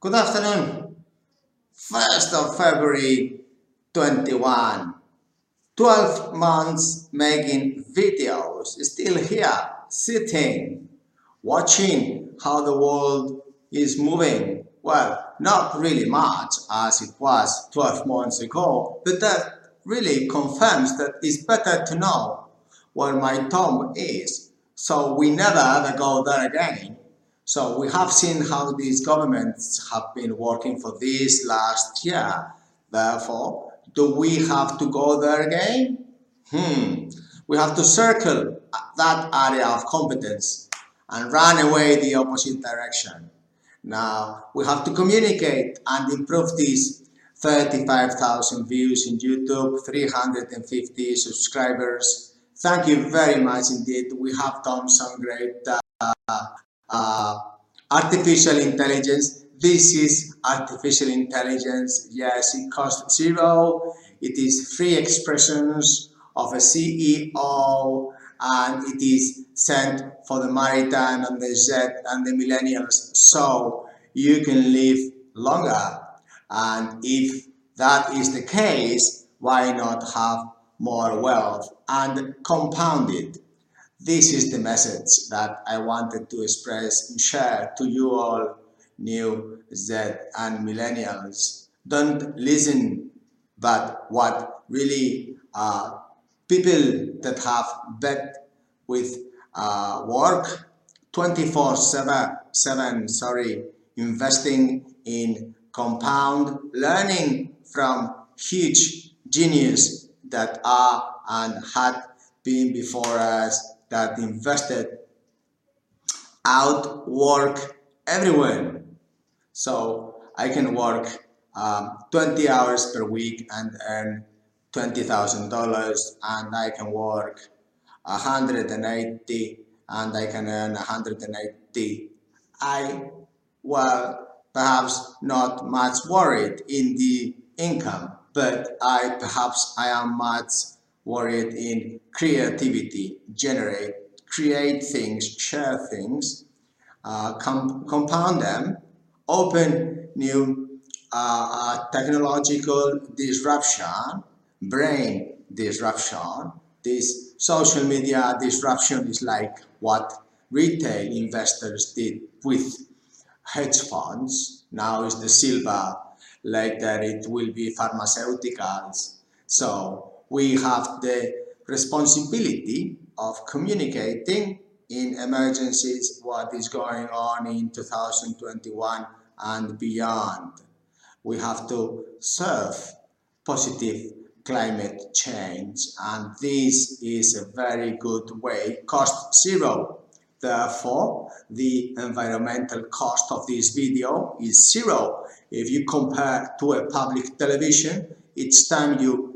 Good afternoon. 1st of February 21. 12 months making videos, still here, sitting, watching how the world is moving. Well, not really much as it was 12 months ago, but that really confirms that it's better to know where my thumb is, so we never ever go there again. So we have seen how these governments have been working for this last year. Therefore, do we have to go there again? Hmm. We have to circle that area of competence and run away the opposite direction. Now, we have to communicate and improve these 35,000 views in YouTube, 350 subscribers. Thank you very much indeed. We have done some great uh, uh, artificial intelligence. This is artificial intelligence. Yes, it costs zero. It is free expressions of a CEO and it is sent for the maritime and the Z and the millennials so you can live longer. And if that is the case, why not have more wealth and compound it? This is the message that I wanted to express and share to you all, new Z and millennials. Don't listen, but what really uh, people that have bet with uh, work 24 7, 7 sorry investing in compound learning from huge genius that are and had been before us that invested outwork everyone. So I can work um, 20 hours per week and earn $20,000 and I can work 180 and I can earn 180. I, well, perhaps not much worried in the income, but I perhaps I am much worried in creativity, generate, create things, share things, uh, com compound them, open new uh, uh, technological disruption, brain disruption, this social media disruption is like what retail investors did with hedge funds. Now is the silver, later it will be pharmaceuticals. So we have the responsibility of communicating in emergencies what is going on in 2021 and beyond. We have to serve positive climate change and this is a very good way, cost zero. Therefore, the environmental cost of this video is zero. If you compare to a public television, each time you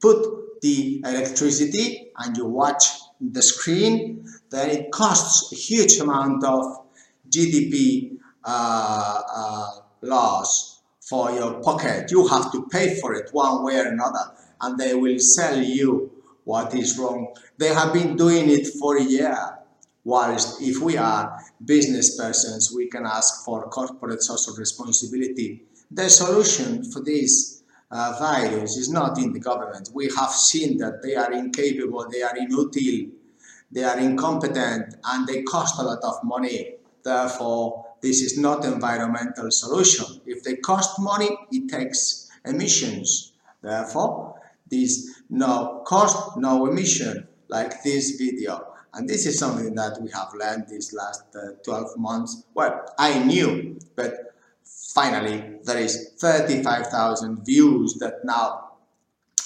put the electricity and you watch the screen, then it costs a huge amount of GDP uh, uh, loss for your pocket. You have to pay for it one way or another, and they will sell you what is wrong. They have been doing it for a year. Whilst if we are business persons, we can ask for corporate social responsibility. The solution for this uh, virus is not in the government. We have seen that they are incapable, they are inutile, they are incompetent, and they cost a lot of money. Therefore, this is not environmental solution. If they cost money, it takes emissions. Therefore, this no cost, no emission, like this video. And this is something that we have learned these last uh, 12 months. Well, I knew, but finally there is 35,000 views that now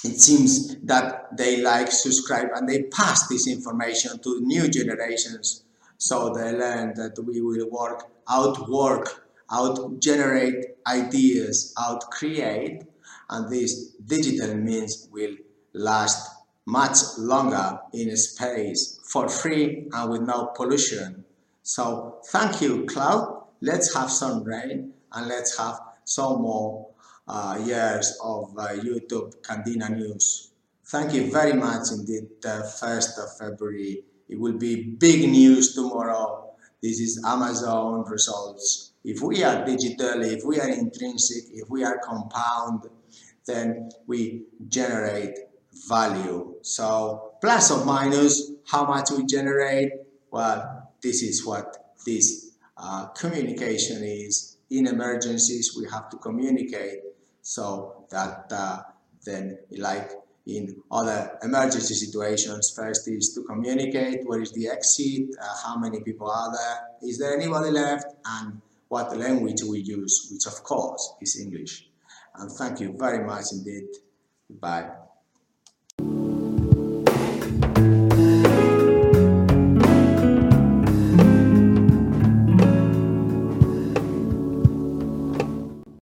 it seems that they like subscribe and they pass this information to new generations. So they learn that we will work outwork out generate ideas out create and this digital means will last much longer in space for free and with no pollution. So thank you cloud. Let's have some rain and let's have some more uh, years of uh, YouTube Candina News. Thank you very much indeed, the 1st of February. It will be big news tomorrow. This is Amazon results if we are digital, if we are intrinsic, if we are compound, then we generate value. So plus or minus how much we generate, well, this is what this uh, communication is. In emergencies, we have to communicate so that uh, then like in other emergency situations, first is to communicate where is the exit, uh, how many people are there, is there anybody left, and what language we use, which of course is English. And thank you very much indeed. Bye.